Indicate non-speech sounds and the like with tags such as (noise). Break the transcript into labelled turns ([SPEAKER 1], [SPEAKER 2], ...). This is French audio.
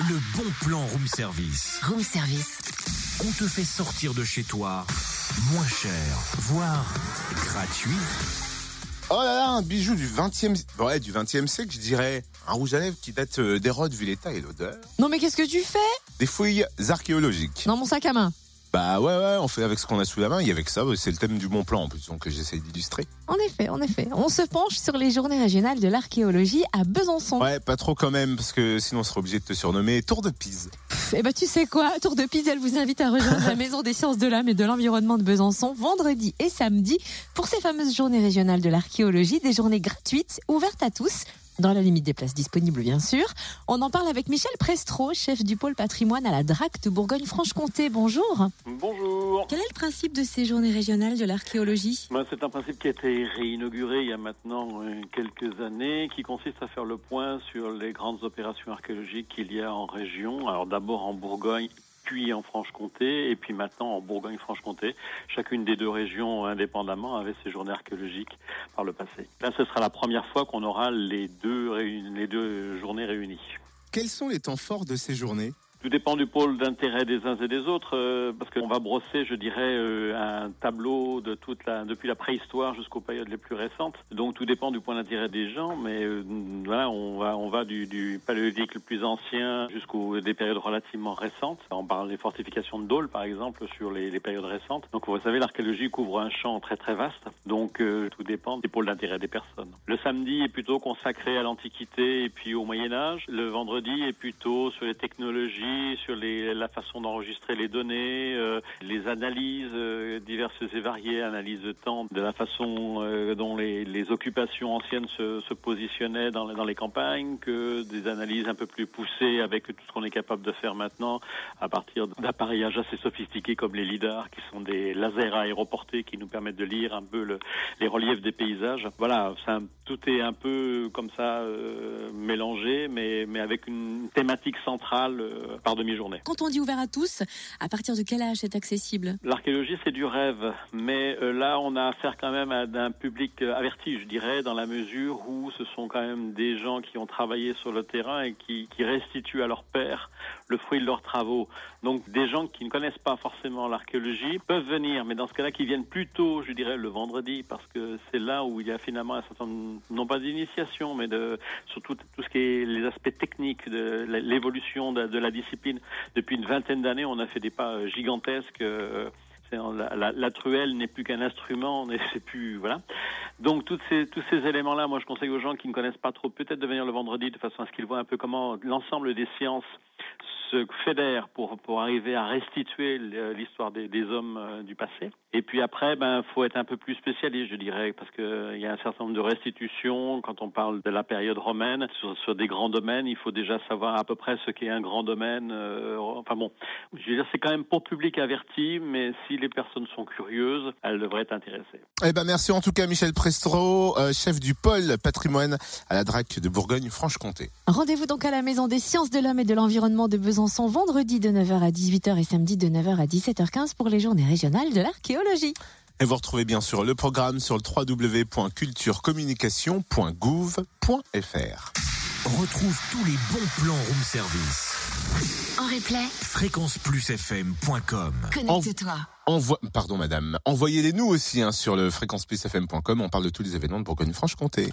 [SPEAKER 1] le bon plan room service.
[SPEAKER 2] Room service.
[SPEAKER 1] On te fait sortir de chez toi moins cher, voire gratuit.
[SPEAKER 3] Oh là là, un bijou du 20e, ouais, du 20e siècle, je dirais. Un rouge à lèvres qui date euh, d'Hérode vu l'état et l'odeur.
[SPEAKER 4] Non mais qu'est-ce que tu fais?
[SPEAKER 3] Des fouilles archéologiques.
[SPEAKER 4] Dans mon sac à main.
[SPEAKER 3] Bah ouais, ouais, on fait avec ce qu'on a sous la main. Et avec ça, ouais, c'est le thème du bon plan en plus, donc que j'essaie d'illustrer.
[SPEAKER 4] En effet, en effet. On se penche sur les journées régionales de l'archéologie à Besançon.
[SPEAKER 3] Ouais, pas trop quand même, parce que sinon on serait obligé de te surnommer Tour de Pise.
[SPEAKER 4] Eh ben tu sais quoi, Tour de Pise, elle vous invite à rejoindre la (laughs) Maison des sciences de l'âme et de l'environnement de Besançon vendredi et samedi pour ces fameuses journées régionales de l'archéologie, des journées gratuites, ouvertes à tous dans la limite des places disponibles bien sûr. On en parle avec Michel Prestro, chef du pôle patrimoine à la DRAC de Bourgogne-Franche-Comté. Bonjour.
[SPEAKER 5] Bonjour.
[SPEAKER 4] Quel est le principe de ces journées régionales de l'archéologie?
[SPEAKER 5] Ben, C'est un principe qui a été réinauguré il y a maintenant euh, quelques années, qui consiste à faire le point sur les grandes opérations archéologiques qu'il y a en région. Alors d'abord en Bourgogne puis en Franche-Comté, et puis maintenant en Bourgogne-Franche-Comté. Chacune des deux régions indépendamment avait ses journées archéologiques par le passé. Là, ce sera la première fois qu'on aura les deux, les deux journées réunies.
[SPEAKER 3] Quels sont les temps forts de ces journées?
[SPEAKER 5] Tout dépend du pôle d'intérêt des uns et des autres, euh, parce qu'on va brosser, je dirais, euh, un tableau de toute la, depuis la préhistoire jusqu'aux périodes les plus récentes. Donc tout dépend du point d'intérêt des gens, mais euh, voilà, on va, on va du, du paléolithique le plus ancien jusqu'aux des périodes relativement récentes. On parle des fortifications de Dole, par exemple, sur les, les périodes récentes. Donc vous savez, l'archéologie couvre un champ très très vaste, donc euh, tout dépend des pôles d'intérêt des personnes. Le samedi est plutôt consacré à l'Antiquité et puis au Moyen Âge. Le vendredi est plutôt sur les technologies, sur les, la façon d'enregistrer les données, euh, les analyses euh, diverses et variées, analyses de temps, de la façon euh, dont les, les occupations anciennes se, se positionnaient dans, dans les campagnes, que des analyses un peu plus poussées avec tout ce qu'on est capable de faire maintenant à partir d'appareillages assez sophistiqués comme les lidars, qui sont des lasers aéroportés qui nous permettent de lire un peu le, les reliefs des paysages. Voilà, c'est un- tout est un peu comme ça euh, mélangé, mais, mais avec une thématique centrale euh, par demi-journée.
[SPEAKER 4] Quand on dit ouvert à tous, à partir de quel âge c'est accessible?
[SPEAKER 5] L'archéologie, c'est du rêve, mais euh, là, on a affaire quand même à d'un public euh, averti, je dirais, dans la mesure où ce sont quand même des gens qui ont travaillé sur le terrain et qui, qui restituent à leur père le fruit de leurs travaux. Donc, des gens qui ne connaissent pas forcément l'archéologie peuvent venir, mais dans ce cas-là, qui viennent plutôt, je dirais, le vendredi, parce que c'est là où il y a finalement un certain nombre, non pas d'initiation, mais de surtout tout ce qui est les aspects techniques de l'évolution de, la discipline. Depuis une vingtaine d'années, on a fait des pas euh, gigantesques. euh, la, truelle n'est plus qu'un instrument, c'est plus voilà. Donc toutes ces, tous ces éléments-là, moi je conseille aux gens qui ne connaissent pas trop, peut-être de venir le vendredi de façon à ce qu'ils voient un peu comment l'ensemble des sciences se fédèrent pour pour arriver à restituer le- l'histoire des, des hommes euh, du passé. Et puis après, ben faut être un peu plus spécialiste, je dirais, parce que euh, il y a un certain nombre de restitutions quand on parle de la période romaine sur, sur des grands domaines. Il faut déjà savoir à peu près ce qu'est un grand domaine. euh, enfin bon, je veux dire, c'est quand même pour public averti, mais si les personnes sont curieuses, elles devraient être intéressées.
[SPEAKER 3] Eh ben merci en tout cas Michel Prestro, euh, chef du pôle patrimoine à la DRAC de Bourgogne-Franche-Comté.
[SPEAKER 4] Rendez-vous donc à la Maison des sciences de l'homme et de l'environnement de Besançon vendredi de 9h à 18h et samedi de 9h à 17h15 pour les journées régionales de l'archéologie.
[SPEAKER 3] Et vous retrouvez bien sûr le programme sur le www.culturecommunication.gouv.fr.
[SPEAKER 1] Retrouve tous les bons plans room service.
[SPEAKER 2] En replay,
[SPEAKER 1] fréquenceplusfm.com
[SPEAKER 2] connecte-toi.
[SPEAKER 3] Envo- Pardon madame, envoyez-les nous aussi hein, sur le fréquenceplusfm.com, on parle de tous les événements de Bourgogne-Franche-Comté.